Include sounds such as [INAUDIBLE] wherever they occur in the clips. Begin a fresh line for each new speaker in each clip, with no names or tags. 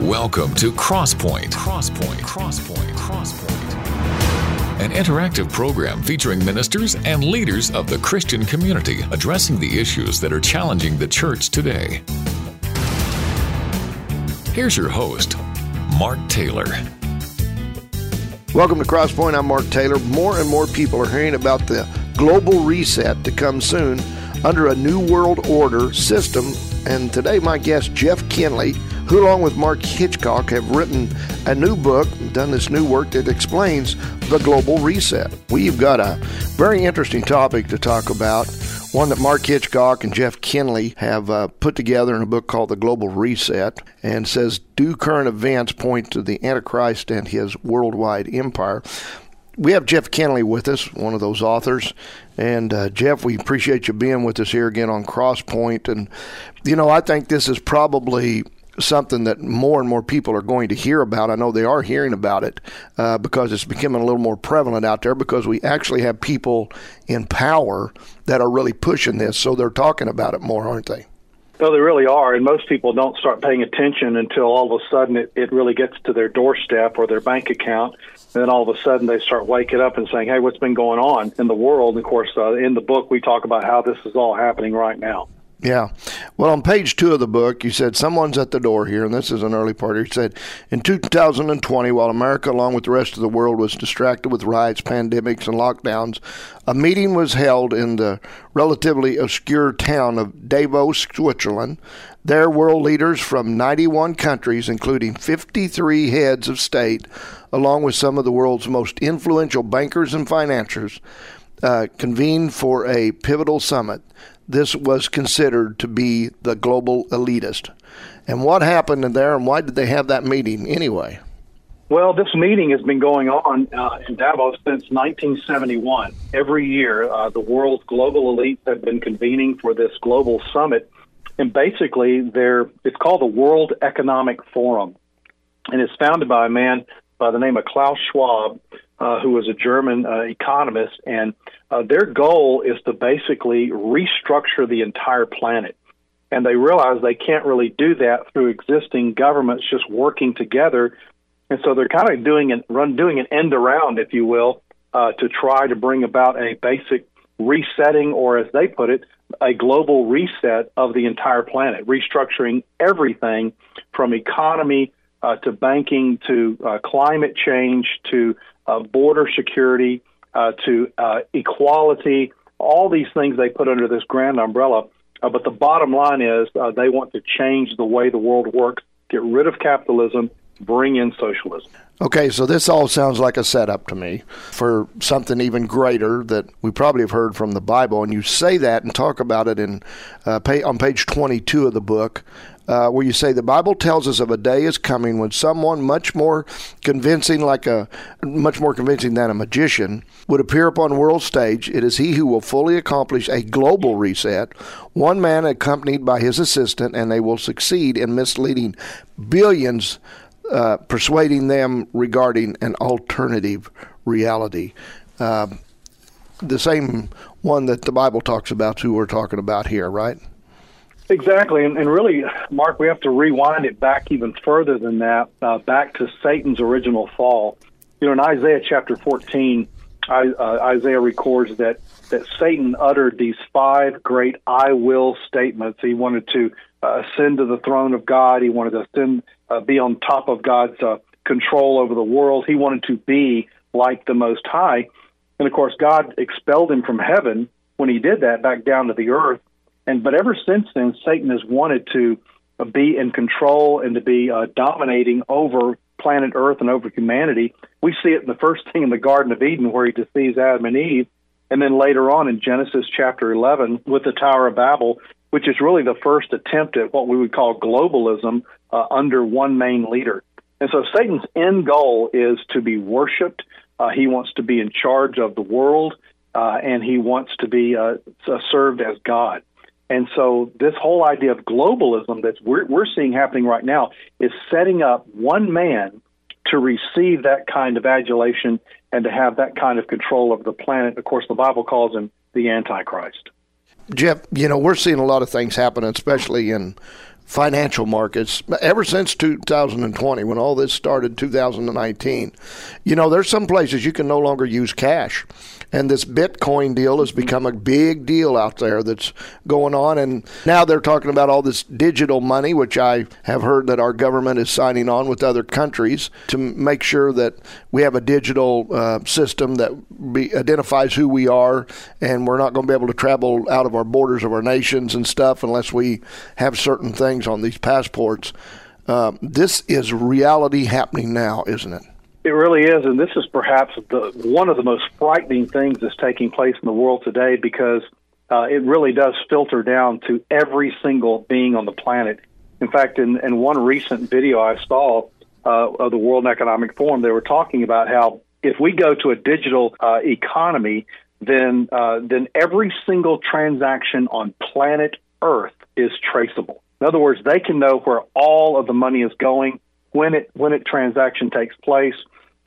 Welcome to Crosspoint. Crosspoint. Crosspoint. Crosspoint. An interactive program featuring ministers and leaders of the Christian community addressing the issues that are challenging the church today. Here's your host, Mark Taylor.
Welcome to Crosspoint. I'm Mark Taylor. More and more people are hearing about the global reset to come soon under a new world order system. And today, my guest, Jeff Kinley, who, along with Mark Hitchcock, have written a new book, done this new work that explains the global reset. We've got a very interesting topic to talk about, one that Mark Hitchcock and Jeff Kinley have uh, put together in a book called The Global Reset, and says, Do current events point to the Antichrist and his worldwide empire? we have Jeff Kinley with us, one of those authors. And uh, Jeff, we appreciate you being with us here again on Crosspoint. And, you know, I think this is probably something that more and more people are going to hear about. I know they are hearing about it uh, because it's becoming a little more prevalent out there because we actually have people in power that are really pushing this. So they're talking about it more, aren't they?
No, they really are. And most people don't start paying attention until all of a sudden it, it really gets to their doorstep or their bank account. And then all of a sudden they start waking up and saying, hey, what's been going on in the world? And of course, uh, in the book, we talk about how this is all happening right now.
Yeah. Well, on page two of the book, you said someone's at the door here, and this is an early part. You said in 2020, while America, along with the rest of the world, was distracted with riots, pandemics, and lockdowns, a meeting was held in the relatively obscure town of Davos, Switzerland. There, world leaders from 91 countries, including 53 heads of state, along with some of the world's most influential bankers and financiers, uh, convened for a pivotal summit this was considered to be the global elitist. And what happened there, and why did they have that meeting anyway?
Well, this meeting has been going on uh, in Davos since 1971. Every year, uh, the world's global elites have been convening for this global summit, and basically, they're it's called the World Economic Forum, and it's founded by a man by the name of Klaus Schwab, uh, who was a German uh, economist, and uh, their goal is to basically restructure the entire planet. And they realize they can't really do that through existing governments just working together. And so they're kind of doing an run doing an end around, if you will, uh, to try to bring about a basic resetting, or as they put it, a global reset of the entire planet, restructuring everything from economy uh, to banking to uh, climate change to uh, border security uh, to uh, equality, all these things they put under this grand umbrella. Uh, but the bottom line is uh, they want to change the way the world works, get rid of capitalism, bring in socialism.
Okay, so this all sounds like a setup to me for something even greater that we probably have heard from the Bible. And you say that and talk about it in uh, pay, on page 22 of the book uh, where you say the Bible tells us of a day is coming when someone much more convincing, like a much more convincing than a magician, would appear upon world stage. It is he who will fully accomplish a global reset, one man accompanied by his assistant, and they will succeed in misleading billions, uh, persuading them regarding an alternative reality. Uh, the same one that the Bible talks about, who we're talking about here, right?
Exactly, and, and really, Mark, we have to rewind it back even further than that, uh, back to Satan's original fall. You know, in Isaiah chapter 14, I, uh, Isaiah records that that Satan uttered these five great "I will" statements. He wanted to uh, ascend to the throne of God. He wanted to ascend, uh, be on top of God's uh, control over the world. He wanted to be like the Most High. And of course, God expelled him from heaven when he did that back down to the earth. And but ever since then, Satan has wanted to uh, be in control and to be uh, dominating over planet Earth and over humanity. We see it in the first thing in the Garden of Eden, where he deceives Adam and Eve, and then later on in Genesis chapter 11 with the Tower of Babel, which is really the first attempt at what we would call globalism uh, under one main leader. And so Satan's end goal is to be worshipped. Uh, he wants to be in charge of the world, uh, and he wants to be uh, served as God. And so this whole idea of globalism that we're, we're seeing happening right now is setting up one man to receive that kind of adulation and to have that kind of control over the planet. Of course, the Bible calls him the Antichrist.
Jeff, you know, we're seeing a lot of things happen, especially in financial markets ever since 2020 when all this started 2019 you know there's some places you can no longer use cash and this Bitcoin deal has become a big deal out there that's going on. And now they're talking about all this digital money, which I have heard that our government is signing on with other countries to make sure that we have a digital uh, system that be, identifies who we are, and we're not going to be able to travel out of our borders of our nations and stuff unless we have certain things on these passports. Uh, this is reality happening now, isn't it?
It really is, and this is perhaps the one of the most frightening things that's taking place in the world today because uh, it really does filter down to every single being on the planet. In fact, in, in one recent video I saw uh, of the World Economic Forum, they were talking about how if we go to a digital uh, economy, then uh, then every single transaction on planet Earth is traceable. In other words, they can know where all of the money is going when it when it transaction takes place.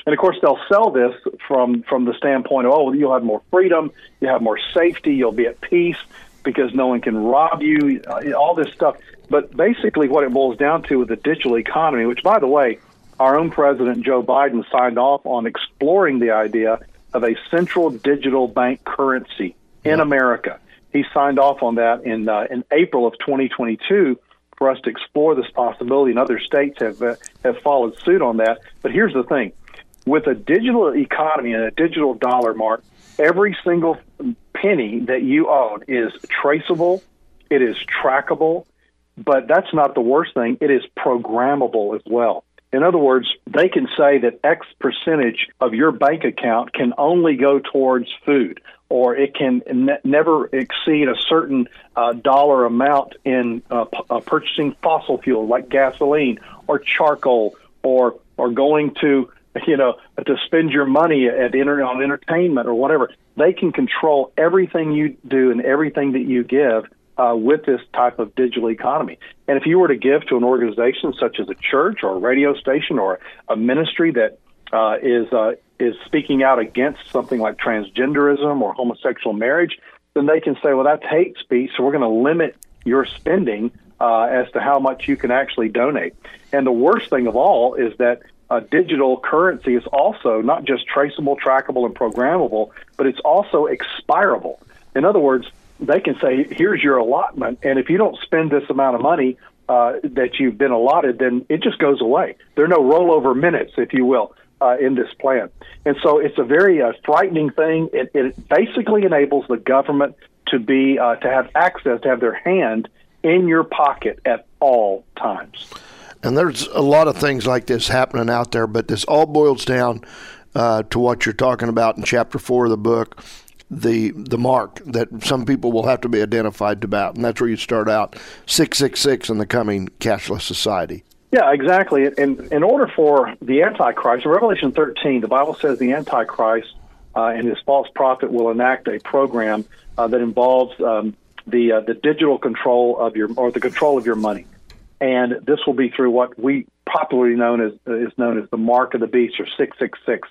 And of course, they'll sell this from from the standpoint of, oh, you'll have more freedom, you have more safety, you'll be at peace because no one can rob you, uh, all this stuff. But basically, what it boils down to with the digital economy, which, by the way, our own president Joe Biden signed off on exploring the idea of a central digital bank currency in America. He signed off on that in uh, in April of 2022 for us to explore this possibility, and other states have uh, have followed suit on that. But here's the thing: with a digital economy and a digital dollar, mark, every single penny that you own is traceable, it is trackable, but that's not the worst thing. It is programmable as well. In other words, they can say that X percentage of your bank account can only go towards food, or it can ne- never exceed a certain uh, dollar amount in uh, p- uh, purchasing fossil fuel like gasoline or charcoal, or or going to you know, to spend your money at inter- on entertainment or whatever. They can control everything you do and everything that you give uh, with this type of digital economy. And if you were to give to an organization such as a church or a radio station or a ministry that uh, is uh, is speaking out against something like transgenderism or homosexual marriage, then they can say, well, that's hate speech, so we're going to limit your spending uh, as to how much you can actually donate. And the worst thing of all is that uh, digital currency is also not just traceable, trackable, and programmable, but it's also expirable. In other words, they can say, here's your allotment, and if you don't spend this amount of money uh, that you've been allotted, then it just goes away. There are no rollover minutes, if you will. Uh, in this plan. And so it's a very uh, frightening thing. It, it, basically enables the government to be uh, to have access, to have their hand in your pocket at all times.
And there's a lot of things like this happening out there, but this all boils down uh, to what you're talking about in chapter four of the book the the mark that some people will have to be identified about, and that's where you start out six six six in the coming cashless society.
Yeah, exactly. In in order for the Antichrist, Revelation 13, the Bible says the Antichrist uh, and his false prophet will enact a program uh, that involves um, the uh, the digital control of your or the control of your money and this will be through what we popularly known as is known as the mark of the beast or 666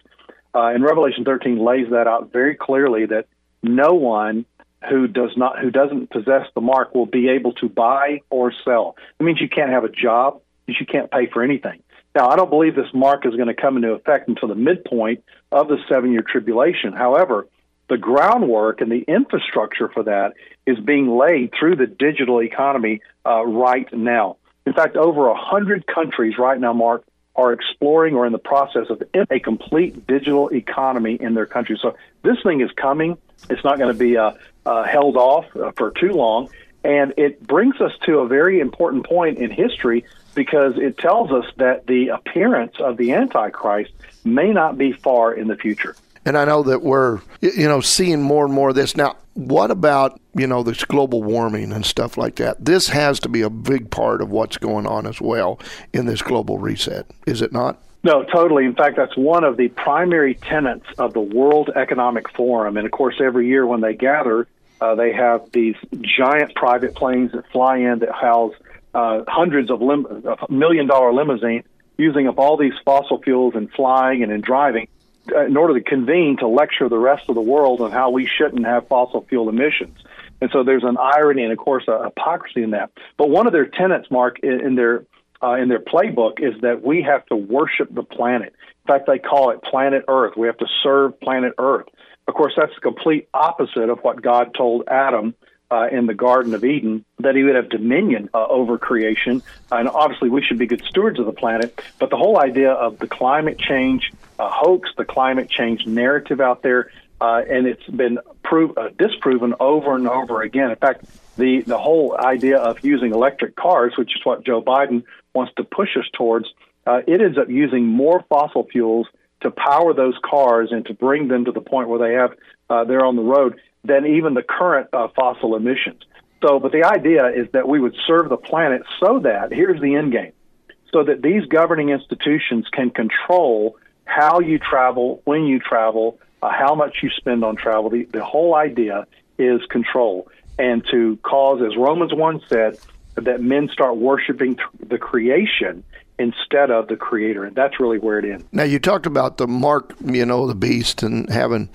uh, and revelation 13 lays that out very clearly that no one who does not who doesn't possess the mark will be able to buy or sell it means you can't have a job you can't pay for anything now i don't believe this mark is going to come into effect until the midpoint of the seven year tribulation however the groundwork and the infrastructure for that is being laid through the digital economy uh, right now in fact, over a hundred countries right now, Mark, are exploring or in the process of a complete digital economy in their country. So this thing is coming. It's not going to be uh, uh, held off uh, for too long. And it brings us to a very important point in history because it tells us that the appearance of the Antichrist may not be far in the future.
And I know that we're, you know, seeing more and more of this. Now, what about, you know, this global warming and stuff like that? This has to be a big part of what's going on as well in this global reset, is it not?
No, totally. In fact, that's one of the primary tenets of the World Economic Forum. And of course, every year when they gather, uh, they have these giant private planes that fly in that house uh, hundreds of lim- million dollar limousines using up all these fossil fuels and flying and in driving uh, in order to convene to lecture the rest of the world on how we shouldn't have fossil fuel emissions. And so there's an irony and, of course, a hypocrisy in that. But one of their tenets, Mark, in, in their uh, in their playbook is that we have to worship the planet. In fact, they call it planet Earth. We have to serve planet Earth. Of course, that's the complete opposite of what God told Adam uh, in the Garden of Eden that he would have dominion uh, over creation. And obviously, we should be good stewards of the planet. But the whole idea of the climate change uh, hoax, the climate change narrative out there, uh, and it's been prove, uh, disproven over and over again. In fact, the, the whole idea of using electric cars, which is what Joe Biden wants to push us towards, uh, it ends up using more fossil fuels to power those cars and to bring them to the point where they have uh, they're on the road than even the current uh, fossil emissions. So, but the idea is that we would serve the planet so that here's the end game, so that these governing institutions can control how you travel, when you travel, uh, how much you spend on travel. The, the whole idea is control and to cause, as Romans 1 said, that men start worshiping the creation instead of the creator. And that's really where it ends.
Now, you talked about the mark, you know, the beast and having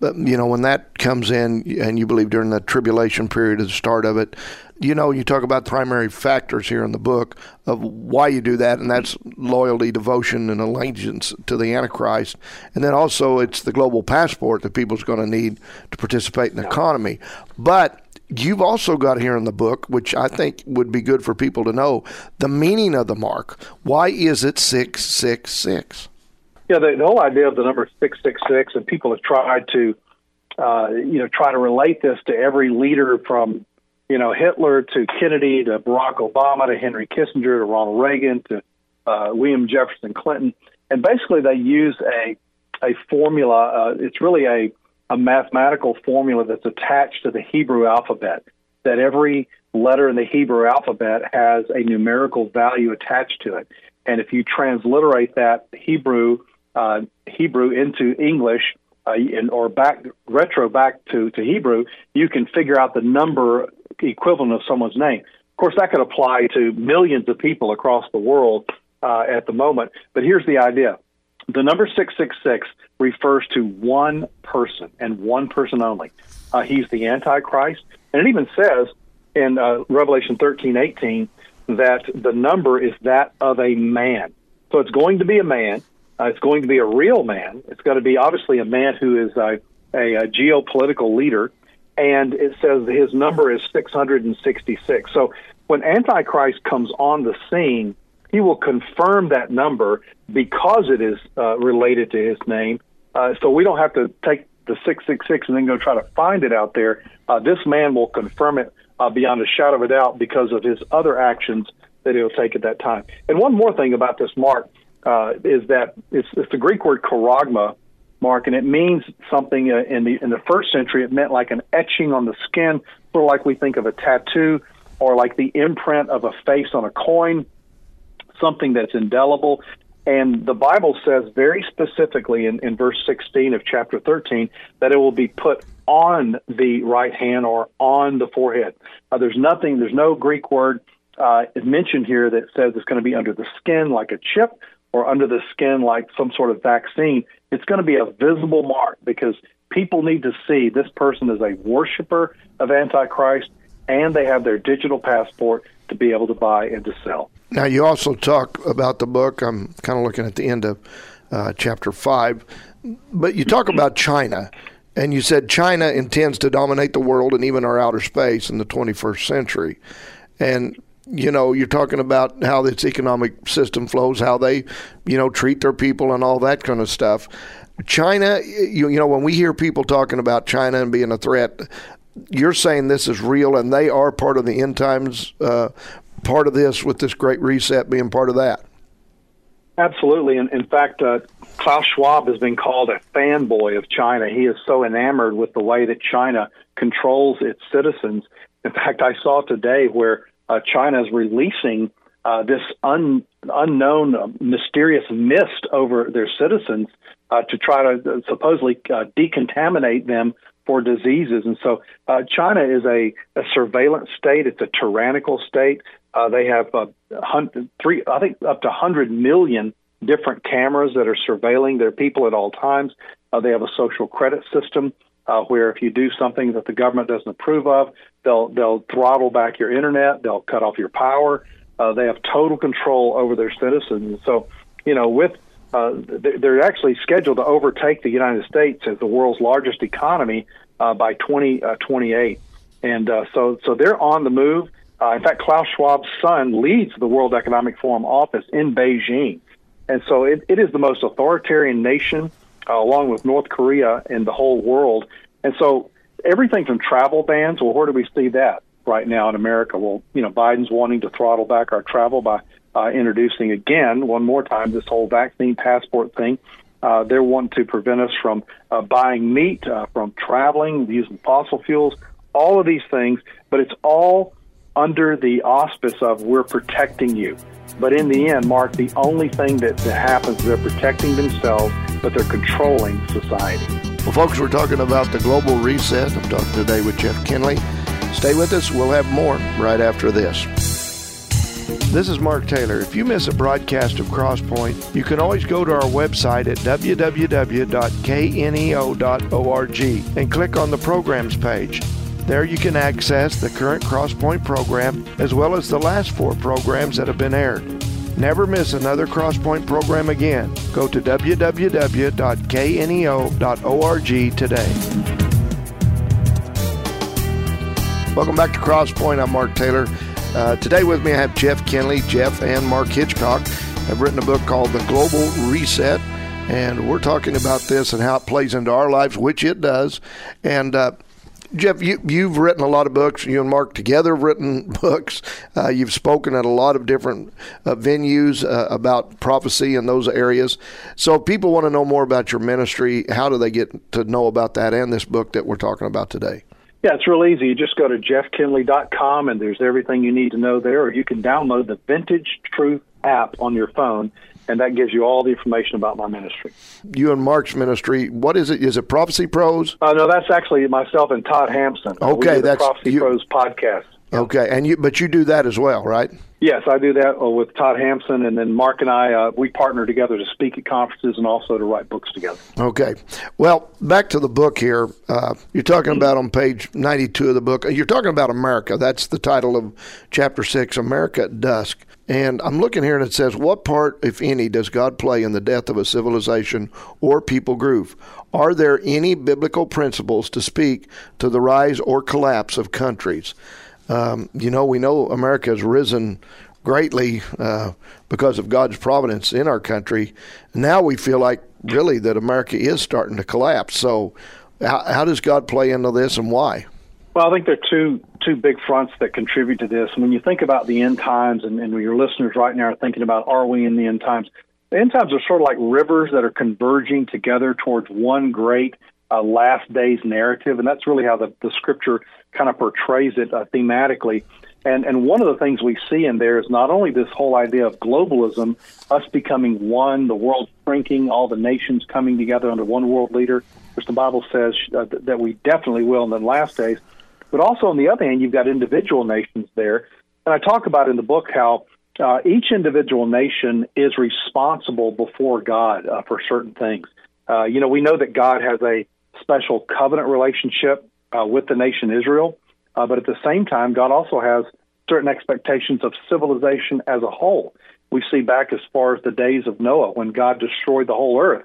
you know, when that comes in, and you believe during the tribulation period at the start of it, you know, you talk about primary factors here in the book of why you do that, and that's loyalty, devotion, and allegiance to the Antichrist. And then also it's the global passport that people's going to need to participate in the economy. But you've also got here in the book, which I think would be good for people to know, the meaning of the mark. Why is it 666?
Yeah, the, the whole idea of the number 666, and people have tried to, uh, you know, try to relate this to every leader from, you know, Hitler to Kennedy to Barack Obama to Henry Kissinger to Ronald Reagan to uh, William Jefferson Clinton. And basically, they use a, a formula. Uh, it's really a, a mathematical formula that's attached to the Hebrew alphabet, that every letter in the Hebrew alphabet has a numerical value attached to it. And if you transliterate that Hebrew uh, Hebrew into English uh, in, or back retro back to, to Hebrew, you can figure out the number equivalent of someone's name. Of course, that could apply to millions of people across the world uh, at the moment. But here's the idea: the number six six six refers to one person and one person only. Uh, he's the Antichrist, and it even says in uh, Revelation thirteen eighteen that the number is that of a man. So it's going to be a man. Uh, it's going to be a real man. It's going to be obviously a man who is a, a, a geopolitical leader. And it says his number is 666. So when Antichrist comes on the scene, he will confirm that number because it is uh, related to his name. Uh, so we don't have to take the 666 and then go try to find it out there. Uh, this man will confirm it uh, beyond a shadow of a doubt because of his other actions that he'll take at that time. And one more thing about this mark uh, is that it's, it's the Greek word charagma, Mark, and it means something uh, in the in the first century. It meant like an etching on the skin, sort of like we think of a tattoo, or like the imprint of a face on a coin, something that's indelible. And the Bible says very specifically in, in verse 16 of chapter 13 that it will be put on the right hand or on the forehead. Uh, there's nothing, there's no Greek word uh, mentioned here that says it's going to be under the skin like a chip or under the skin like some sort of vaccine. It's going to be a visible mark because people need to see this person is a worshiper of Antichrist and they have their digital passport to be able to buy and to sell.
Now, you also talk about the book. I'm kind of looking at the end of uh, chapter five, but you talk about China. And you said China intends to dominate the world and even our outer space in the 21st century. And you know, you're talking about how its economic system flows, how they, you know, treat their people and all that kind of stuff. China, you, you know, when we hear people talking about China and being a threat, you're saying this is real and they are part of the end times, uh, part of this with this great reset being part of that.
Absolutely. And in fact, uh, Klaus Schwab has been called a fanboy of China. He is so enamored with the way that China controls its citizens. In fact, I saw today where uh, China is releasing uh, this un, unknown, uh, mysterious mist over their citizens uh, to try to uh, supposedly uh, decontaminate them for diseases. And so China is a, a surveillance state. It's a tyrannical state. They have three, I think, up to 100 million different cameras that are surveilling their people at all times. they have a social credit system uh, where if you do something that the government doesn't approve of, they'll they'll throttle back your internet, they'll cut off your power. Uh, they have total control over their citizens. So, you know, with uh, they're actually scheduled to overtake the United States as the world's largest economy uh, by 2028. Uh, and uh, so, so they're on the move. Uh, in fact, Klaus Schwab's son leads the World Economic Forum office in Beijing. And so it, it is the most authoritarian nation, uh, along with North Korea, in the whole world. And so everything from travel bans, well, where do we see that right now in America? Well, you know, Biden's wanting to throttle back our travel by uh, introducing again, one more time, this whole vaccine passport thing. Uh, they want to prevent us from uh, buying meat, uh, from traveling, using fossil fuels, all of these things, but it's all under the auspice of we're protecting you. But in the end, Mark, the only thing that, that happens is they're protecting themselves, but they're controlling society.
Well, folks, we're talking about the global reset. I'm talking today with Jeff Kinley. Stay with us. We'll have more right after this. This is Mark Taylor. If you miss a broadcast of Crosspoint, you can always go to our website at www.kneo.org and click on the programs page. There you can access the current Crosspoint program as well as the last four programs that have been aired. Never miss another Crosspoint program again. Go to www.kneo.org today. Welcome back to Crosspoint. I'm Mark Taylor. Uh, today with me, I have Jeff Kinley. Jeff and Mark Hitchcock have written a book called The Global Reset, and we're talking about this and how it plays into our lives, which it does. And uh, Jeff, you, you've written a lot of books. You and Mark together have written [LAUGHS] books. Uh, you've spoken at a lot of different uh, venues uh, about prophecy in those areas. So, if people want to know more about your ministry, how do they get to know about that and this book that we're talking about today?
Yeah, it's real easy. You just go to jeffkinley.com and there's everything you need to know there, or you can download the Vintage Truth app on your phone, and that gives you all the information about my ministry.
You and Mark's ministry, what is it? Is it Prophecy Pros?
Uh, no, that's actually myself and Todd Hampson.
Okay, that's
Prophecy you, Pros podcast.
Okay, and you but you do that as well, right?
Yes, I do that uh, with Todd Hampson, and then Mark and I uh, we partner together to speak at conferences and also to write books together.
Okay, well, back to the book here. Uh, you're talking about on page 92 of the book. You're talking about America. That's the title of chapter six, America at Dusk. And I'm looking here and it says, What part, if any, does God play in the death of a civilization or people group? Are there any biblical principles to speak to the rise or collapse of countries? Um, you know, we know America has risen greatly uh, because of God's providence in our country. Now we feel like really that America is starting to collapse. So, how, how does God play into this and why?
Well, I think there are two two big fronts that contribute to this. When you think about the end times, and, and your listeners right now are thinking about, are we in the end times? The end times are sort of like rivers that are converging together towards one great uh, last days narrative, and that's really how the, the scripture kind of portrays it uh, thematically. And and one of the things we see in there is not only this whole idea of globalism, us becoming one, the world shrinking, all the nations coming together under one world leader, which the Bible says uh, that we definitely will in the last days. But also on the other hand, you've got individual nations there, and I talk about in the book how uh, each individual nation is responsible before God uh, for certain things. Uh, you know, we know that God has a special covenant relationship uh, with the nation Israel, uh, but at the same time, God also has certain expectations of civilization as a whole. We see back as far as the days of Noah when God destroyed the whole earth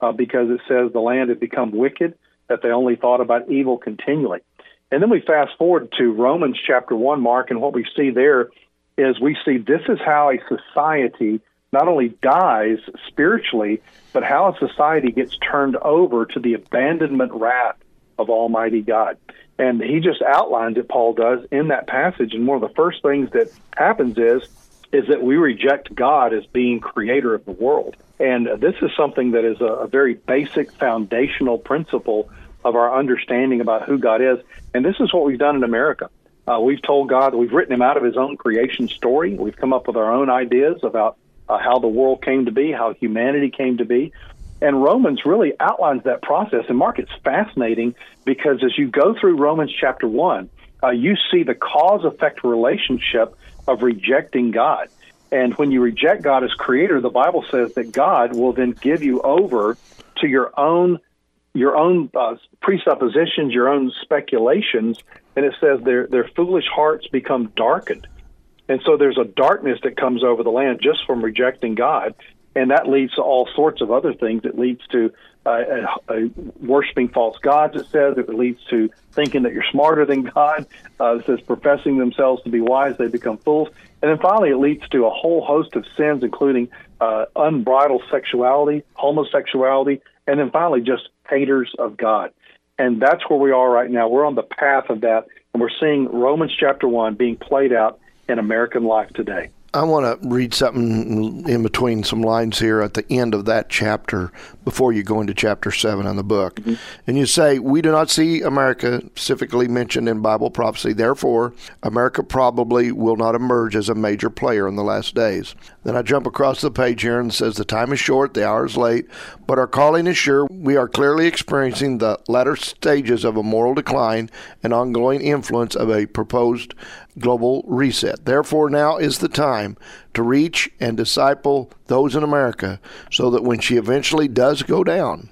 uh, because it says the land had become wicked, that they only thought about evil continually. And then we fast forward to Romans chapter 1, Mark, and what we see there is we see this is how a society not only dies spiritually, but how a society gets turned over to the abandonment wrath of Almighty God. And he just outlines it, Paul does, in that passage. And one of the first things that happens is is that we reject God as being creator of the world. And this is something that is a, a very basic foundational principle of our understanding about who God is. And this is what we've done in America. Uh, we've told God, we've written him out of his own creation story. We've come up with our own ideas about uh, how the world came to be, how humanity came to be. And Romans really outlines that process. And Mark, it's fascinating because as you go through Romans chapter 1, uh, you see the cause effect relationship of rejecting God. And when you reject God as creator, the Bible says that God will then give you over to your own your own uh, presuppositions, your own speculations, and it says their their foolish hearts become darkened, and so there's a darkness that comes over the land just from rejecting God, and that leads to all sorts of other things. It leads to uh, uh, worshiping false gods. It says it leads to thinking that you're smarter than God. Uh, it says professing themselves to be wise, they become fools. And then finally, it leads to a whole host of sins, including uh, unbridled sexuality, homosexuality, and then finally, just haters of God. And that's where we are right now. We're on the path of that, and we're seeing Romans chapter 1 being played out in American life today.
I want to read something in between some lines here at the end of that chapter before you go into chapter 7 in the book. Mm-hmm. And you say, We do not see America specifically mentioned in Bible prophecy. Therefore, America probably will not emerge as a major player in the last days. Then I jump across the page here and says, The time is short, the hour is late, but our calling is sure. We are clearly experiencing the latter stages of a moral decline and ongoing influence of a proposed global reset. Therefore, now is the time to reach and disciple those in America so that when she eventually does go down,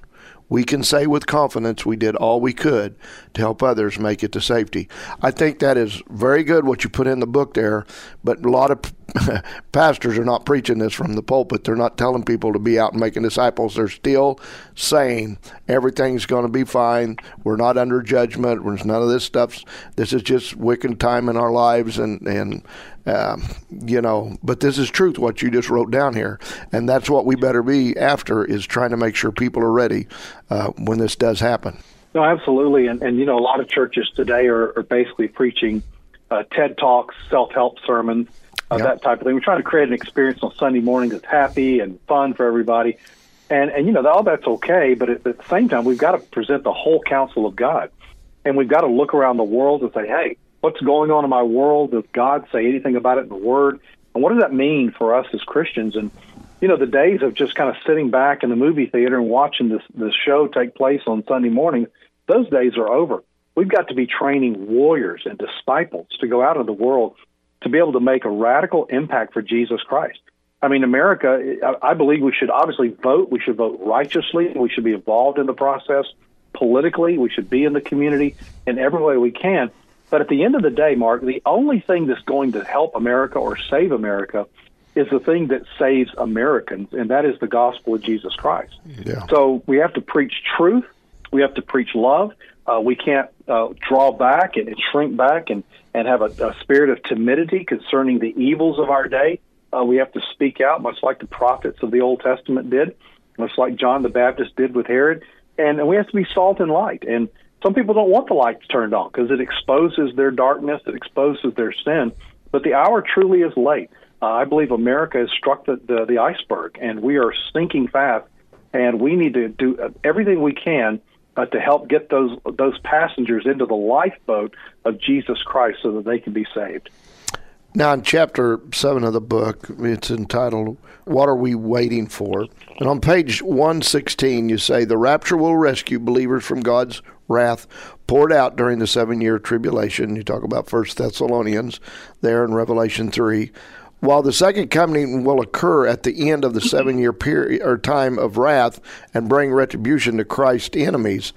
we can say with confidence we did all we could to help others make it to safety. I think that is very good what you put in the book there, but a lot of [LAUGHS] pastors are not preaching this from the pulpit. They're not telling people to be out and making disciples. They're still saying everything's going to be fine. We're not under judgment. There's none of this stuff. This is just wicked time in our lives, and and um, you know. But this is truth. What you just wrote down here, and that's what we better be after is trying to make sure people are ready uh, when this does happen.
No, absolutely, and and you know a lot of churches today are, are basically preaching uh, TED talks, self help sermons uh, yep. that type of thing. We're trying to create an experience on Sunday morning that's happy and fun for everybody. And, and you know, all that's okay, but at, at the same time, we've got to present the whole counsel of God. And we've got to look around the world and say, hey, what's going on in my world? Does God say anything about it in the Word? And what does that mean for us as Christians? And, you know, the days of just kind of sitting back in the movie theater and watching this, this show take place on Sunday morning, those days are over. We've got to be training warriors and disciples to go out in the world to be able to make a radical impact for Jesus Christ. I mean, America, I believe we should obviously vote. We should vote righteously. We should be involved in the process politically. We should be in the community in every way we can. But at the end of the day, Mark, the only thing that's going to help America or save America is the thing that saves Americans, and that is the gospel of Jesus Christ. Yeah. So we have to preach truth. We have to preach love. Uh, we can't uh, draw back and, and shrink back and, and have a, a spirit of timidity concerning the evils of our day. Uh, we have to speak out, much like the prophets of the Old Testament did, much like John the Baptist did with Herod. And, and we have to be salt and light. And some people don't want the lights turned on because it exposes their darkness, it exposes their sin. But the hour truly is late. Uh, I believe America has struck the, the, the iceberg, and we are sinking fast. And we need to do everything we can uh, to help get those those passengers into the lifeboat of Jesus Christ so that they can be saved.
Now, in chapter 7 of the book, it's entitled, What Are We Waiting For? And on page 116, you say, The rapture will rescue believers from God's wrath poured out during the seven year tribulation. You talk about First Thessalonians there in Revelation 3 while the second coming will occur at the end of the seven year period or time of wrath and bring retribution to Christ's enemies.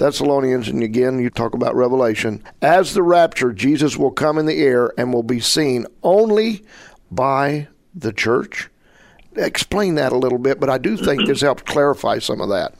Thessalonians, and again, you talk about Revelation. As the rapture, Jesus will come in the air and will be seen only by the church. Explain that a little bit, but I do think this helps clarify some of that.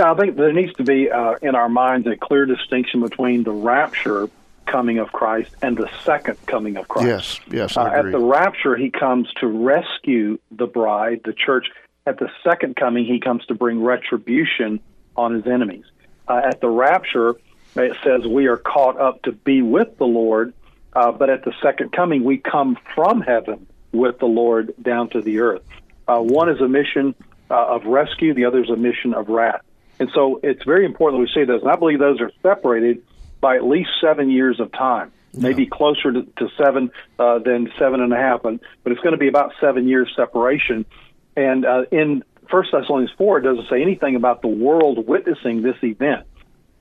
I think there needs to be uh, in our minds a clear distinction between the rapture coming of Christ and the second coming of Christ.
Yes, yes.
Uh, at the rapture, he comes to rescue the bride, the church. At the second coming, he comes to bring retribution on his enemies. Uh, at the rapture, it says we are caught up to be with the Lord, uh, but at the second coming, we come from heaven with the Lord down to the earth. Uh, one is a mission uh, of rescue, the other is a mission of wrath. And so it's very important that we say those. And I believe those are separated by at least seven years of time. Yeah. Maybe closer to, to seven uh, than seven and a half, but, but it's going to be about seven years separation. And uh, in First Thessalonians four, it doesn't say anything about the world witnessing this event.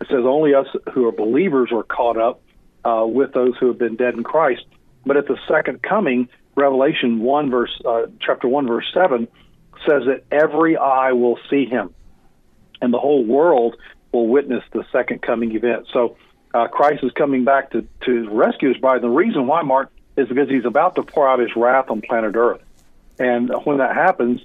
It says only us who are believers are caught up uh, with those who have been dead in Christ. But at the second coming, Revelation one verse uh, chapter one verse seven says that every eye will see him, and the whole world will witness the second coming event. So uh, Christ is coming back to, to rescue us by the reason why, Mark, is because he's about to pour out his wrath on planet Earth. And when that happens,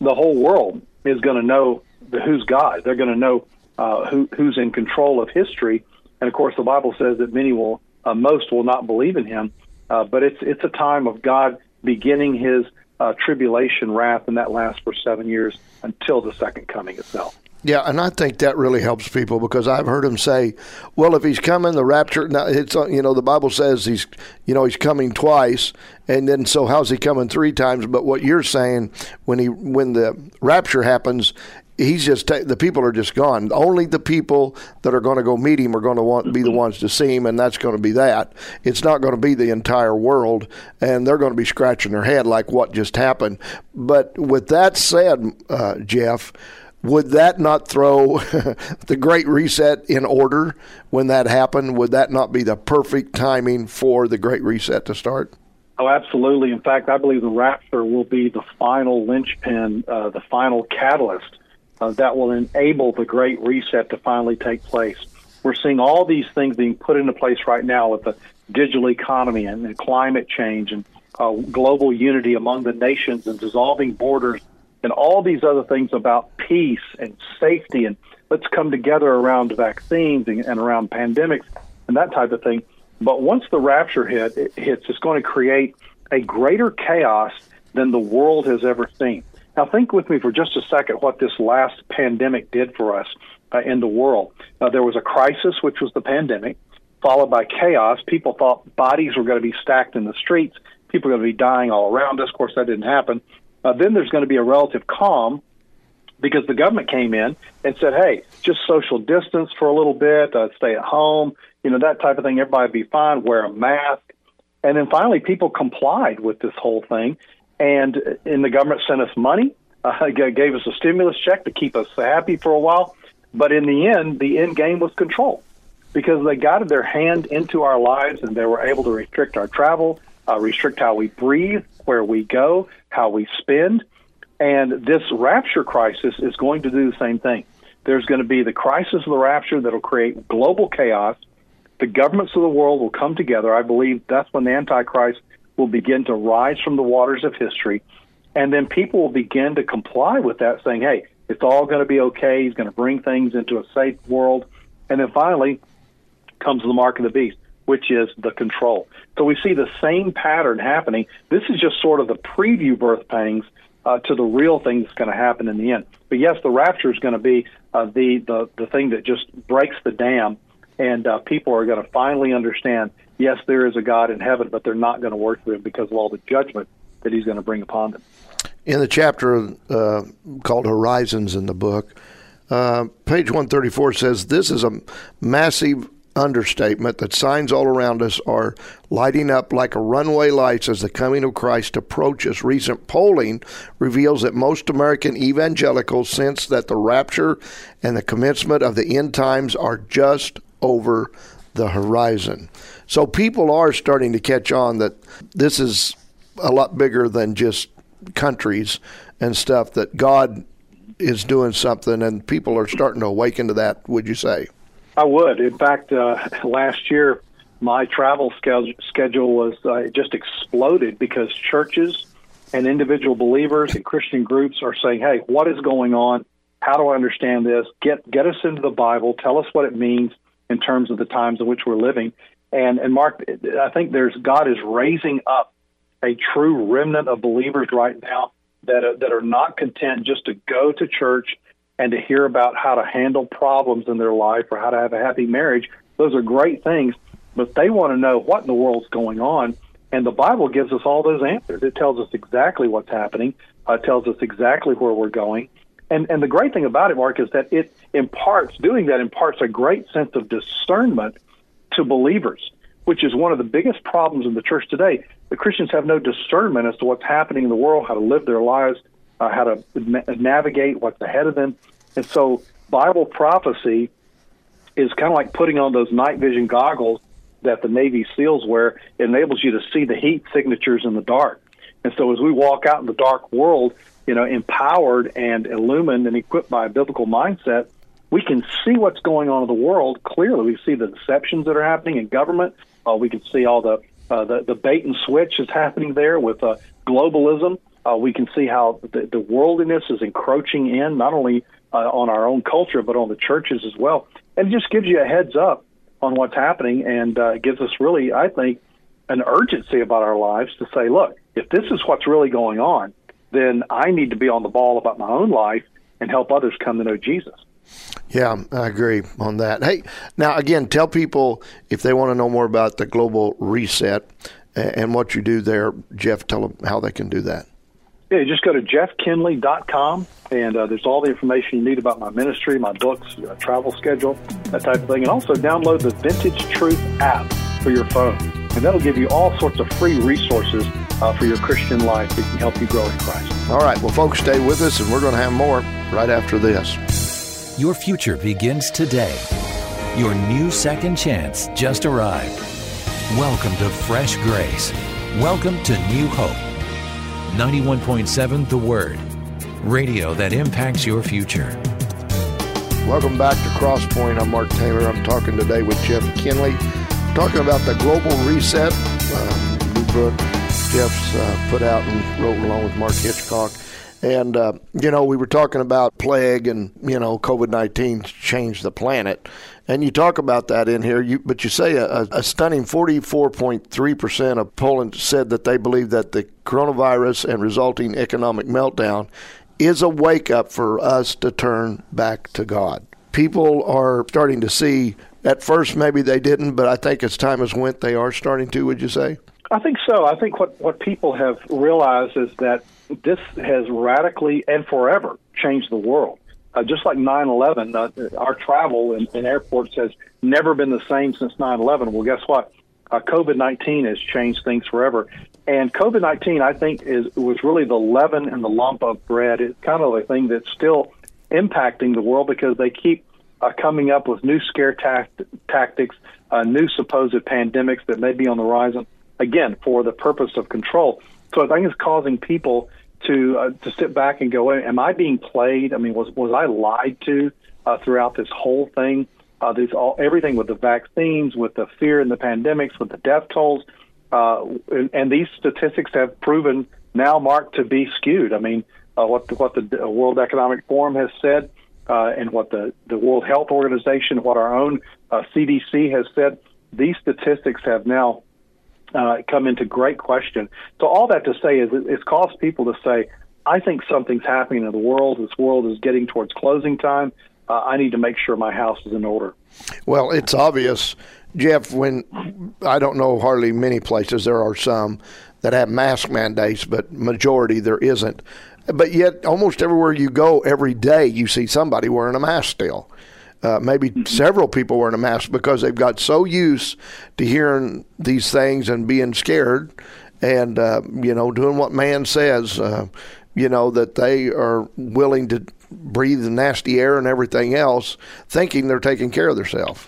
the whole world is going to know the, who's God. They're going to know uh, who, who's in control of history. And of course, the Bible says that many will, uh, most will not believe in him. Uh, but it's it's a time of God beginning His uh, tribulation wrath, and that lasts for seven years until the second coming itself.
Yeah, and I think that really helps people because I've heard them say, "Well, if he's coming, the rapture." Now it's uh, you know the Bible says he's you know he's coming twice, and then so how's he coming three times? But what you're saying when he when the rapture happens, he's just the people are just gone. Only the people that are going to go meet him are going to want be the mm-hmm. ones to see him, and that's going to be that. It's not going to be the entire world, and they're going to be scratching their head like what just happened. But with that said, uh, Jeff. Would that not throw [LAUGHS] the Great Reset in order when that happened? Would that not be the perfect timing for the Great Reset to start?
Oh, absolutely. In fact, I believe the rapture will be the final linchpin, uh, the final catalyst uh, that will enable the great reset to finally take place. We're seeing all these things being put into place right now with the digital economy and, and climate change and uh, global unity among the nations and dissolving borders and all these other things about peace and safety and let's come together around vaccines and, and around pandemics and that type of thing. But once the rapture hit, it hits, it's going to create a greater chaos than the world has ever seen. Now, think with me for just a second what this last pandemic did for us uh, in the world. Uh, there was a crisis, which was the pandemic, followed by chaos. People thought bodies were going to be stacked in the streets. People were going to be dying all around us. Of course, that didn't happen. Uh, then there's going to be a relative calm because the government came in and said, hey, just social distance for a little bit, uh, stay at home, you know, that type of thing. Everybody be fine, wear a mask. And then finally, people complied with this whole thing and and the government sent us money, [LAUGHS] uh, gave us a stimulus check to keep us happy for a while. But in the end, the end game was control because they got their hand into our lives and they were able to restrict our travel, uh, restrict how we breathe, where we go, how we spend. And this rapture crisis is going to do the same thing. There's going to be the crisis of the rapture that'll create global chaos. The governments of the world will come together. I believe that's when the Antichrist will begin to rise from the waters of history, and then people will begin to comply with that, saying, hey, it's all going to be okay. He's going to bring things into a safe world. And then finally comes the mark of the beast, which is the control. So we see the same pattern happening. This is just sort of the preview birth pangs uh, to the real thing that's going to happen in the end. But yes, the rapture is going to be uh, the, the, the thing that just breaks the dam, and uh, people are going to finally understand yes, there is a God in heaven, but they're not going to worship him because of all the judgment that he's going to bring upon them.
In the chapter uh, called Horizons in the book, uh, page 134 says this is a massive understatement that signs all around us are lighting up like a runway lights as the coming of Christ approaches. Recent polling reveals that most American evangelicals sense that the rapture and the commencement of the end times are just over the horizon. So people are starting to catch on that this is a lot bigger than just countries and stuff, that God is doing something and people are starting to awaken to that, would you say?
I would. In fact, uh, [LAUGHS] last year, my travel schedule was uh, just exploded because churches and individual believers and Christian groups are saying, "Hey, what is going on? How do I understand this? Get get us into the Bible. Tell us what it means in terms of the times in which we're living." And and Mark, I think there's God is raising up a true remnant of believers right now that are, that are not content just to go to church and to hear about how to handle problems in their life or how to have a happy marriage. Those are great things, but they want to know what in the world's going on. And the Bible gives us all those answers. It tells us exactly what's happening. Uh, it tells us exactly where we're going. And and the great thing about it, Mark, is that it imparts doing that imparts a great sense of discernment to believers, which is one of the biggest problems in the church today. The Christians have no discernment as to what's happening in the world, how to live their lives, uh, how to na- navigate what's ahead of them. And so, Bible prophecy is kind of like putting on those night vision goggles that the Navy SEALs wear. It enables you to see the heat signatures in the dark. And so, as we walk out in the dark world, you know, empowered and illumined and equipped by a biblical mindset, we can see what's going on in the world clearly. We see the deceptions that are happening in government. Uh, we can see all the, uh, the the bait and switch is happening there with uh, globalism. Uh, we can see how the, the worldliness is encroaching in not only uh, on our own culture but on the churches as well. And it just gives you a heads up on what's happening and uh, gives us really, I think, an urgency about our lives to say, look, if this is what's really going on, then I need to be on the ball about my own life and help others come to know Jesus.
Yeah, I agree on that. Hey, now again, tell people if they want to know more about the global reset and what you do there, Jeff, tell them how they can do that.
Yeah, just go to jeffkinley.com, and uh, there's all the information you need about my ministry, my books, uh, travel schedule, that type of thing. And also download the Vintage Truth app for your phone. And that'll give you all sorts of free resources uh, for your Christian life that can help you grow in Christ.
All right. Well, folks, stay with us, and we're going to have more right after this.
Your future begins today. Your new second chance just arrived. Welcome to Fresh Grace. Welcome to New Hope. 91.7 The Word. Radio that impacts your future.
Welcome back to Crosspoint. I'm Mark Taylor. I'm talking today with Jeff Kinley, talking about the global reset, uh, new book Jeff's uh, put out and wrote along with Mark Hitchcock. And, uh, you know, we were talking about plague and, you know, COVID 19 changed the planet. And you talk about that in here, you, but you say a, a stunning 44.3% of Poland said that they believe that the coronavirus and resulting economic meltdown is a wake up for us to turn back to God. People are starting to see, at first maybe they didn't, but I think as time has went, they are starting to, would you say?
I think so. I think what, what people have realized is that this has radically and forever changed the world. Uh, just like 9/11, uh, our travel in, in, airports has never been the same since 9/11. Well, guess what? Uh, COVID-19 has changed things forever, and COVID-19, I think, is was really the leaven and the lump of bread. It's kind of a thing that's still impacting the world because they keep uh, coming up with new scare tact- tactics, uh, new supposed pandemics that may be on the horizon. Again, for the purpose of control. So I think it's causing people to uh, to sit back and go, "Am I being played? I mean, was was I lied to uh, throughout this whole thing? Uh, this all everything with the vaccines, with the fear and the pandemics, with the death tolls, uh, and, and these statistics have proven now, marked to be skewed. I mean, uh, what the, what the World Economic Forum has said, uh, and what the the World Health Organization, what our own uh, CDC has said, these statistics have now uh, come into great question. So all that to say is it's caused people to say, I think something's happening in the world. This world is getting towards closing time. Uh, I need to make sure my house is in order.
Well, it's obvious, Jeff. When I don't know hardly many places, there are some that have mask mandates, but majority there isn't. But yet, almost everywhere you go, every day you see somebody wearing a mask still uh, maybe mm-hmm. several people wearing a mask because they've got so used to hearing these things and being scared and, uh, you know, doing what man says, uh, you know, that they are willing to breathe the nasty air and everything else, thinking they're taking care of themselves.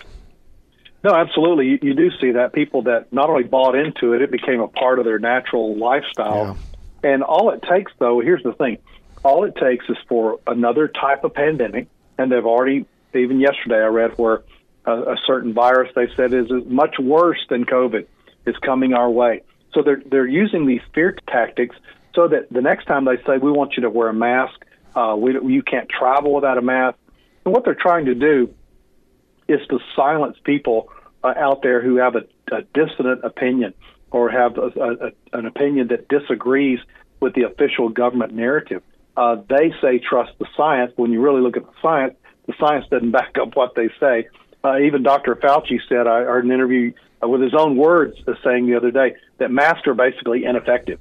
No, absolutely. You, you, do see that people that not only bought into it, it became a part of their natural lifestyle. Yeah. And all it takes, though, here's the thing all it takes is for another type of pandemic, and they've already even yesterday I read where a, a certain virus they said is much worse than COVID is coming our way. So they're they're using these fear tactics so that the next time they say we want you to wear a mask, uh, we you can't travel without a mask. And what they're trying to do is to silence people uh, out there who have a, a dissident opinion or have a, a, an opinion that disagrees with the official government narrative. Uh, they say trust the science. When you really look at the science, the science doesn't back up what they say. Uh, even Dr. Fauci said, I heard an interview uh, with his own words uh, saying the other day that masks are basically ineffective.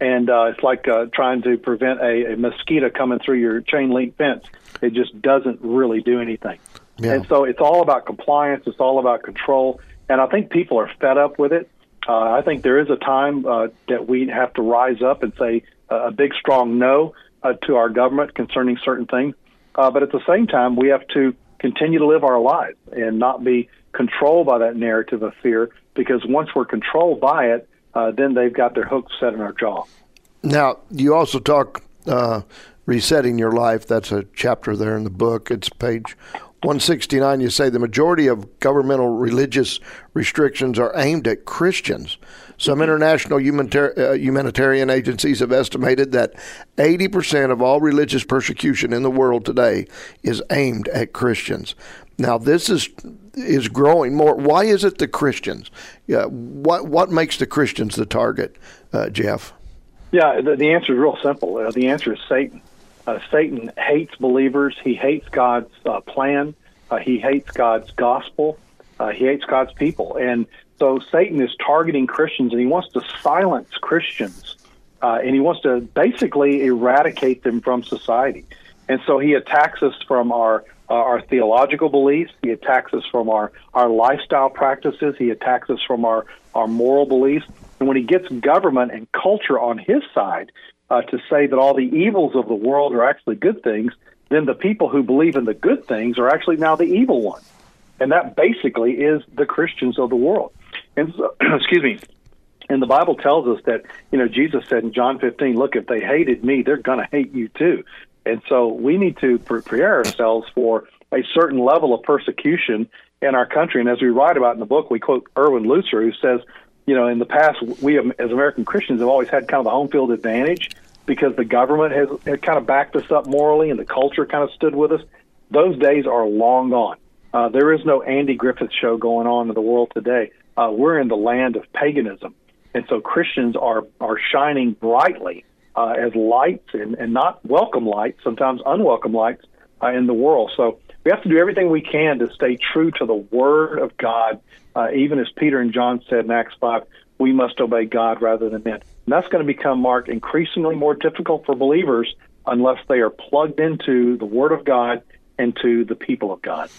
And uh, it's like uh, trying to prevent a, a mosquito coming through your chain link fence. It just doesn't really do anything. Yeah. And so it's all about compliance, it's all about control. And I think people are fed up with it. Uh, I think there is a time uh, that we have to rise up and say uh, a big, strong no uh, to our government concerning certain things. Uh, but at the same time, we have to continue to live our lives and not be controlled by that narrative of fear because once we're controlled by it, uh, then they've got their hooks set in our jaw.
Now, you also talk uh, resetting your life. That's a chapter there in the book. It's page 169, you say the majority of governmental religious restrictions are aimed at Christians. Some international uh, humanitarian agencies have estimated that 80% of all religious persecution in the world today is aimed at Christians. Now, this is is growing more. Why is it the Christians? Yeah, what what makes the Christians the target, uh, Jeff?
Yeah, the, the, answer is real simple. Uh, the answer is Satan. Uh, Satan hates believers. He hates God's uh, plan. Uh, he hates God's gospel. He hates God's people. And so Satan is targeting Christians, and he wants to silence Christians, and he wants to basically eradicate them from society. And so he attacks us from our uh, our theological beliefs. He attacks us from our, our lifestyle practices. He attacks us from our, our moral beliefs. And when he gets government and culture on his side uh, to say that all the evils of the world are actually good things, then the people who believe in the good things are actually now the evil ones. And that basically is the Christians of the world. And so, [CLEARS THROAT] excuse me. And the Bible tells us that, you know, Jesus said in John 15, look, if they hated me, they're going to hate you too. And so we need to prepare ourselves for a certain level of persecution in our country. And as we write about in the book, we quote Erwin Lutzer, who says, you know, in the past, we as American Christians have always had kind of a home field advantage because the government has, has kind of backed us up morally and the culture kind of stood with us. Those days are long gone. Uh, there is no Andy Griffith show going on in the world today. Uh, we're in the land of paganism. And so Christians are, are shining brightly uh, as lights and, and not welcome lights, sometimes unwelcome lights uh, in the world. So we have to do everything we can to stay true to the Word of God. Uh, even as Peter and John said in Acts 5, we must obey God rather than men. And that's going to become, Mark, increasingly more difficult for believers unless they are plugged into the Word of God and to the people of God.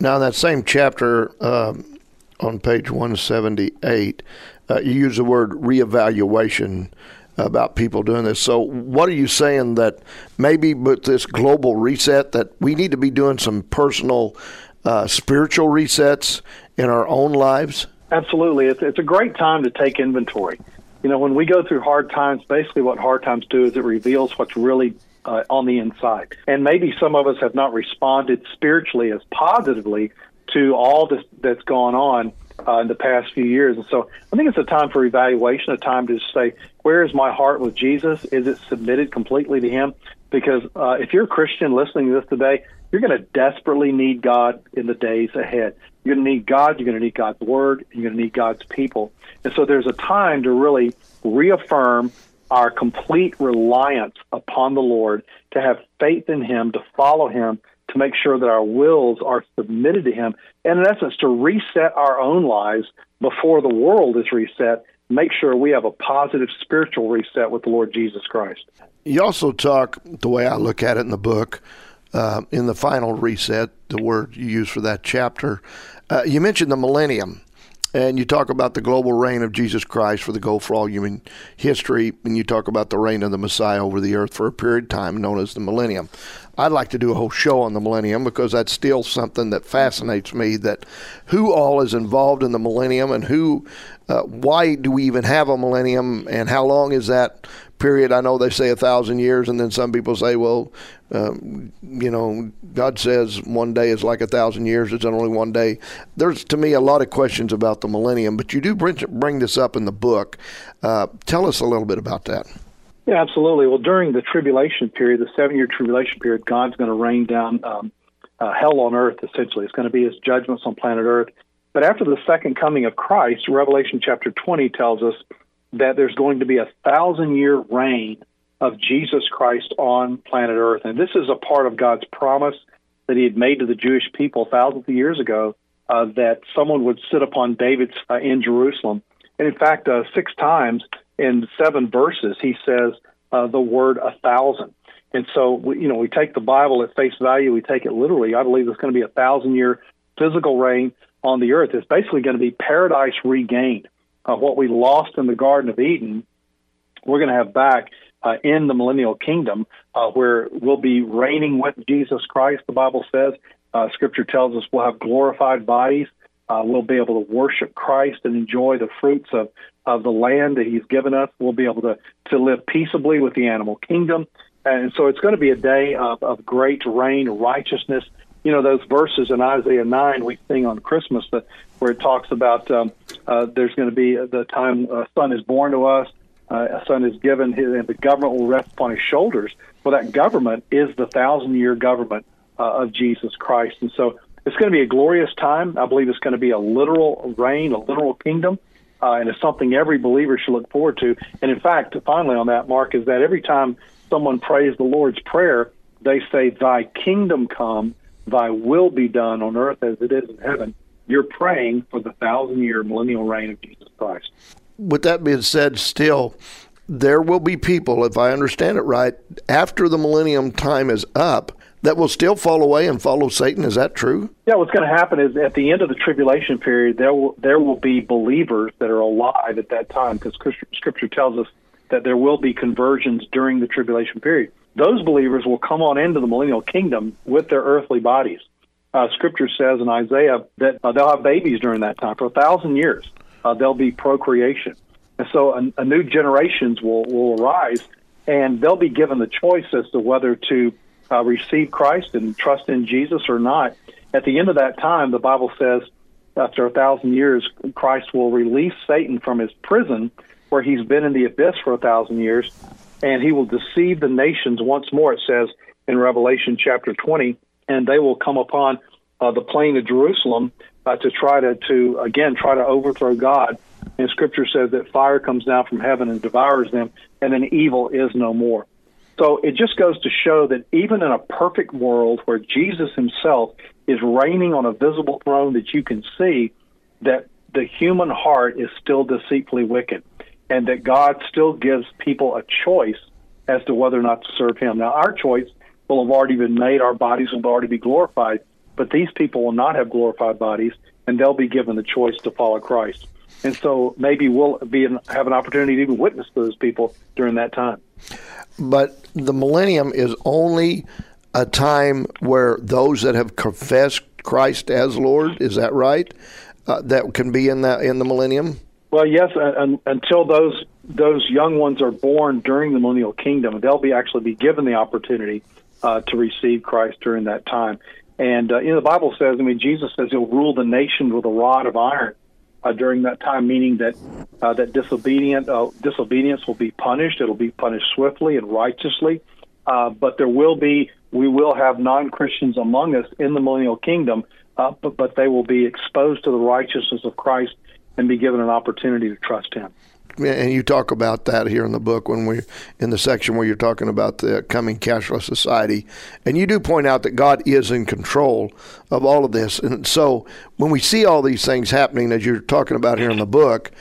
Now, in that same chapter um, on page 178, uh, you use the word reevaluation about people doing this. So, what are you saying that maybe with this global reset that we need to be doing some personal uh, spiritual resets in our own lives?
Absolutely, it's it's a great time to take inventory. You know, when we go through hard times, basically what hard times do is it reveals what's really uh, on the inside. And maybe some of us have not responded spiritually as positively to all this that's gone on uh, in the past few years. And so I think it's a time for evaluation, a time to say, where is my heart with Jesus? Is it submitted completely to Him? Because uh, if you're a Christian listening to this today, you're going to desperately need God in the days ahead. You're going to need God, you're going to need God's Word, you're going to need God's people. And so there's a time to really reaffirm our complete reliance upon the Lord, to have faith in Him, to follow Him, to make sure that our wills are submitted to Him, and in essence, to reset our own lives before the world is reset. Make sure we have a positive spiritual reset with the Lord Jesus Christ.
You also talk, the way I look at it in the book, uh, in the final reset, the word you use for that chapter, uh, you mentioned the millennium and you talk about the global reign of Jesus Christ for the goal for all human history, and you talk about the reign of the Messiah over the earth for a period of time known as the millennium. I'd like to do a whole show on the millennium because that's still something that fascinates me that who all is involved in the millennium and who uh, why do we even have a millennium and how long is that period i know they say a thousand years and then some people say well um, you know, God says one day is like a thousand years. It's only one day. There's to me a lot of questions about the millennium, but you do bring, bring this up in the book. Uh, tell us a little bit about that.
Yeah, absolutely. Well, during the tribulation period, the seven-year tribulation period, God's going to rain down um, uh, hell on earth. Essentially, it's going to be His judgments on planet Earth. But after the second coming of Christ, Revelation chapter 20 tells us that there's going to be a thousand-year reign of Jesus Christ on planet Earth. And this is a part of God's promise that He had made to the Jewish people thousands of years ago uh, that someone would sit upon David's uh, in Jerusalem. And in fact, uh, six times in seven verses, He says uh, the word a thousand. And so, we, you know, we take the Bible at face value, we take it literally. I believe it's going to be a thousand year physical reign on the earth. It's basically going to be paradise regained. Uh, what we lost in the Garden of Eden, we're going to have back uh, in the millennial kingdom, uh, where we'll be reigning with Jesus Christ. The Bible says, uh, Scripture tells us we'll have glorified bodies. Uh, we'll be able to worship Christ and enjoy the fruits of, of the land that He's given us. We'll be able to, to live peaceably with the animal kingdom. And so it's going to be a day of, of great rain, righteousness, you know those verses in Isaiah nine we sing on Christmas that where it talks about um, uh, there's going to be the time a son is born to us, uh, a son is given, his, and the government will rest upon his shoulders. Well, that government is the thousand year government uh, of Jesus Christ, and so it's going to be a glorious time. I believe it's going to be a literal reign, a literal kingdom. Uh, and it's something every believer should look forward to. And in fact, finally on that, Mark, is that every time someone prays the Lord's Prayer, they say, Thy kingdom come, thy will be done on earth as it is in heaven. You're praying for the thousand year millennial reign of Jesus Christ.
With that being said, still, there will be people, if I understand it right, after the millennium time is up, that will still fall away and follow Satan. Is that true?
Yeah, what's going to happen is at the end of the tribulation period, there will there will be believers that are alive at that time because Scripture tells us that there will be conversions during the tribulation period. Those believers will come on into the millennial kingdom with their earthly bodies. Uh, scripture says in Isaiah that uh, they'll have babies during that time for a thousand years. Uh, there'll be procreation, and so a, a new generations will will arise, and they'll be given the choice as to whether to uh, receive Christ and trust in Jesus or not. At the end of that time, the Bible says after a thousand years, Christ will release Satan from his prison where he's been in the abyss for a thousand years, and he will deceive the nations once more, it says in Revelation chapter 20, and they will come upon uh, the plain of Jerusalem uh, to try to, to, again, try to overthrow God. And Scripture says that fire comes down from heaven and devours them, and then evil is no more. So it just goes to show that even in a perfect world where Jesus himself is reigning on a visible throne that you can see, that the human heart is still deceitfully wicked, and that God still gives people a choice as to whether or not to serve him. Now, our choice will have already been made, our bodies will already be glorified, but these people will not have glorified bodies, and they'll be given the choice to follow Christ. And so maybe we'll be have an opportunity to even witness those people during that time
but the millennium is only a time where those that have confessed Christ as Lord, is that right? Uh, that can be in that in the millennium.
Well, yes, uh, until those those young ones are born during the millennial kingdom, they'll be actually be given the opportunity uh, to receive Christ during that time. And uh, you know, the Bible says, I mean, Jesus says he'll rule the nation with a rod of iron uh, during that time, meaning that uh, that disobedient uh, disobedience will be punished. It'll be punished swiftly and righteously. Uh, but there will be we will have non Christians among us in the millennial kingdom, uh, but but they will be exposed to the righteousness of Christ and be given an opportunity to trust Him
and you talk about that here in the book when we in the section where you're talking about the coming cashless society. And you do point out that God is in control of all of this. And so when we see all these things happening as you're talking about here in the book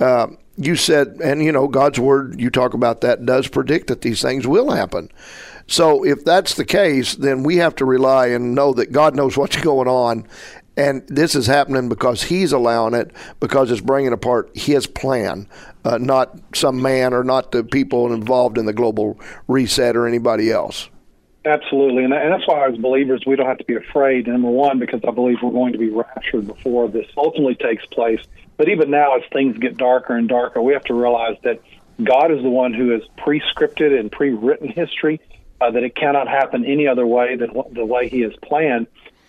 uh, you said and you know God's word you talk about that does predict that these things will happen. So if that's the case then we have to rely and know that God knows what's [LAUGHS] going on and this is happening because he's allowing it because it's bringing apart his plan, uh, not some man or not the people involved in the global reset or anybody else.
Absolutely, and, that's why as believers we don't have to be afraid. Number one, because I believe we're going to be raptured before this ultimately takes place. But even now, as things get darker and darker, we have to realize that God is the one who has pre-scripted and pre-written history. Uh, that it cannot happen any other way than the way He has planned.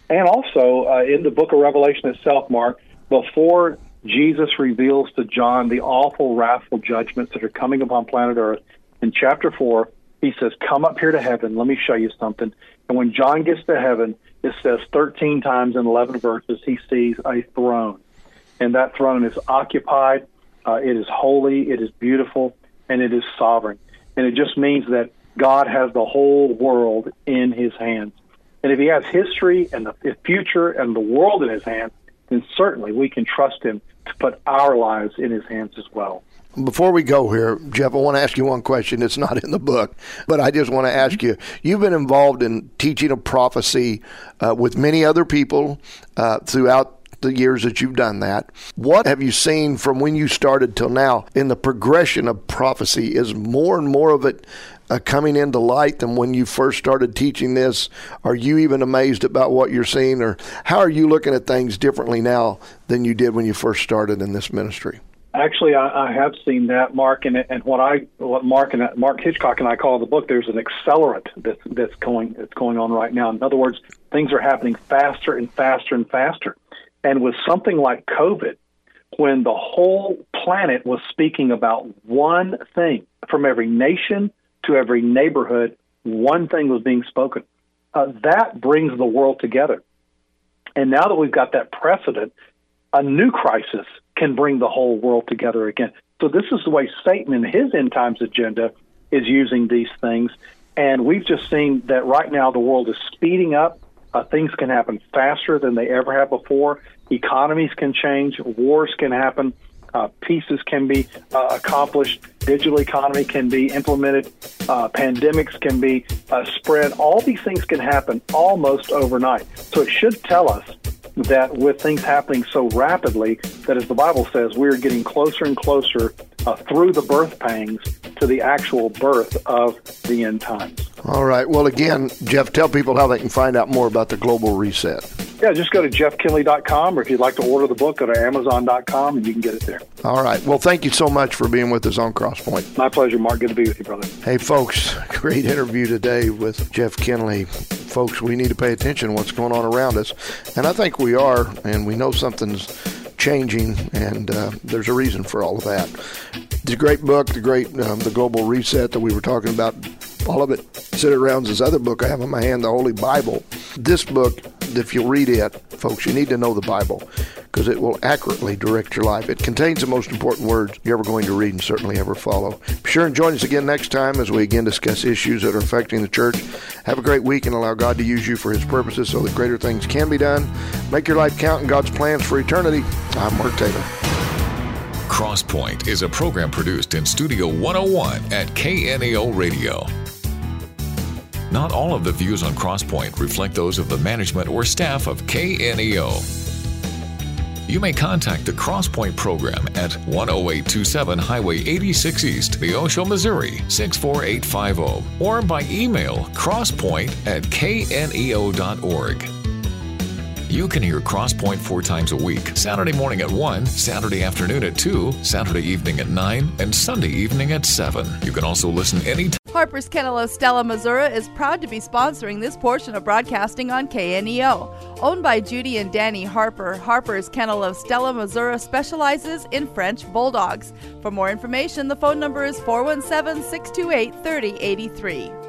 And also uh, in the book of Revelation itself, Mark, before Jesus reveals to John the awful, wrathful judgments that are coming upon planet Earth, in chapter 4, he says, Come up here to heaven. Let me show you something. And when John gets to heaven, it says 13 times in 11 verses, he sees a throne. And that throne is occupied, uh, it is holy, it is beautiful, and it is sovereign. And it just means that God has the whole world in his hands. And if he has history and the future and the world in his hands, then certainly we can trust him to put our lives in his hands as well.
Before we go here, Jeff, I want to ask you one question. It's not in the book, but I just want to ask you. You've been involved in teaching of prophecy uh, with many other people uh, throughout the years that you've done that. What have you seen from when you started till now in the progression of prophecy? Is more and more of it uh, coming into light than when you first started teaching this? Are you even amazed about what you're seeing, or how are you looking at things differently now than you did when you first started in this ministry?
Actually, I, I have seen that, Mark, and, and what I what Mark and Mark Hitchcock and I call the book. There's an accelerant that's that's going that's going on right now. In other words, things are happening faster and faster and faster. And with something like COVID, when the whole planet was speaking about one thing from every nation to every neighborhood, one thing was being spoken. Uh, that brings the world together. And now that we've got that precedent, a new crisis can bring the whole world together again. So this is the way Satan in his end times agenda is using these things. And we've just seen that right now the world is speeding up. Uh, things can happen faster than they ever have before. Economies can change. Wars can happen. Uh, pieces can be uh, accomplished. Digital economy can be implemented. Uh, pandemics can be uh, spread. All these things can happen almost overnight. So it should tell us that with things happening so rapidly, that as the Bible says, we are getting closer and closer uh, through the birth pangs to the actual birth of the end times.
All right. Well, again, Jeff, tell people how they can find out more about the global reset.
Yeah, just go to jeffkinley.com, or if you'd like to order the book, go to amazon.com, and you can get it there.
All right. Well, thank you so much for being with us on Crosspoint.
My pleasure, Mark. Good to be with you, brother.
Hey, folks, [LAUGHS] great interview today with Jeff Kinley. Folks, we need to pay attention to what's going on around us, and I think we are, and we know something's changing, and uh, there's a reason for all of that. The great book, the great um, the global reset that we were talking about, all of it centered around this other book I have in my hand, the Holy Bible. This book, if you read it, folks, you need to know the Bible because it will accurately direct your life. It contains the most important words you're ever going to read and certainly ever follow. Be sure and join us again next time as we again discuss issues that are affecting the church. Have a great week and allow God to use you for His purposes so that greater things can be done. Make your life count in God's plans for eternity. I'm Mark Taylor.
Crosspoint is a program produced in Studio 101 at KNEO Radio. Not all of the views on Crosspoint reflect those of the management or staff of KNEO. You may contact the Crosspoint program at 10827 Highway 86 East, Neosho, Missouri 64850, or by email crosspoint at kneo.org. You can hear Crosspoint four times a week Saturday morning at 1, Saturday afternoon at 2, Saturday evening at 9, and Sunday evening at 7. You can also listen anytime.
Harper's Kennel of Stella, Missouri is proud to be sponsoring this portion of broadcasting on KNEO. Owned by Judy and Danny Harper, Harper's Kennel of Stella, Missouri specializes in French Bulldogs. For more information, the phone number is 417 628 3083.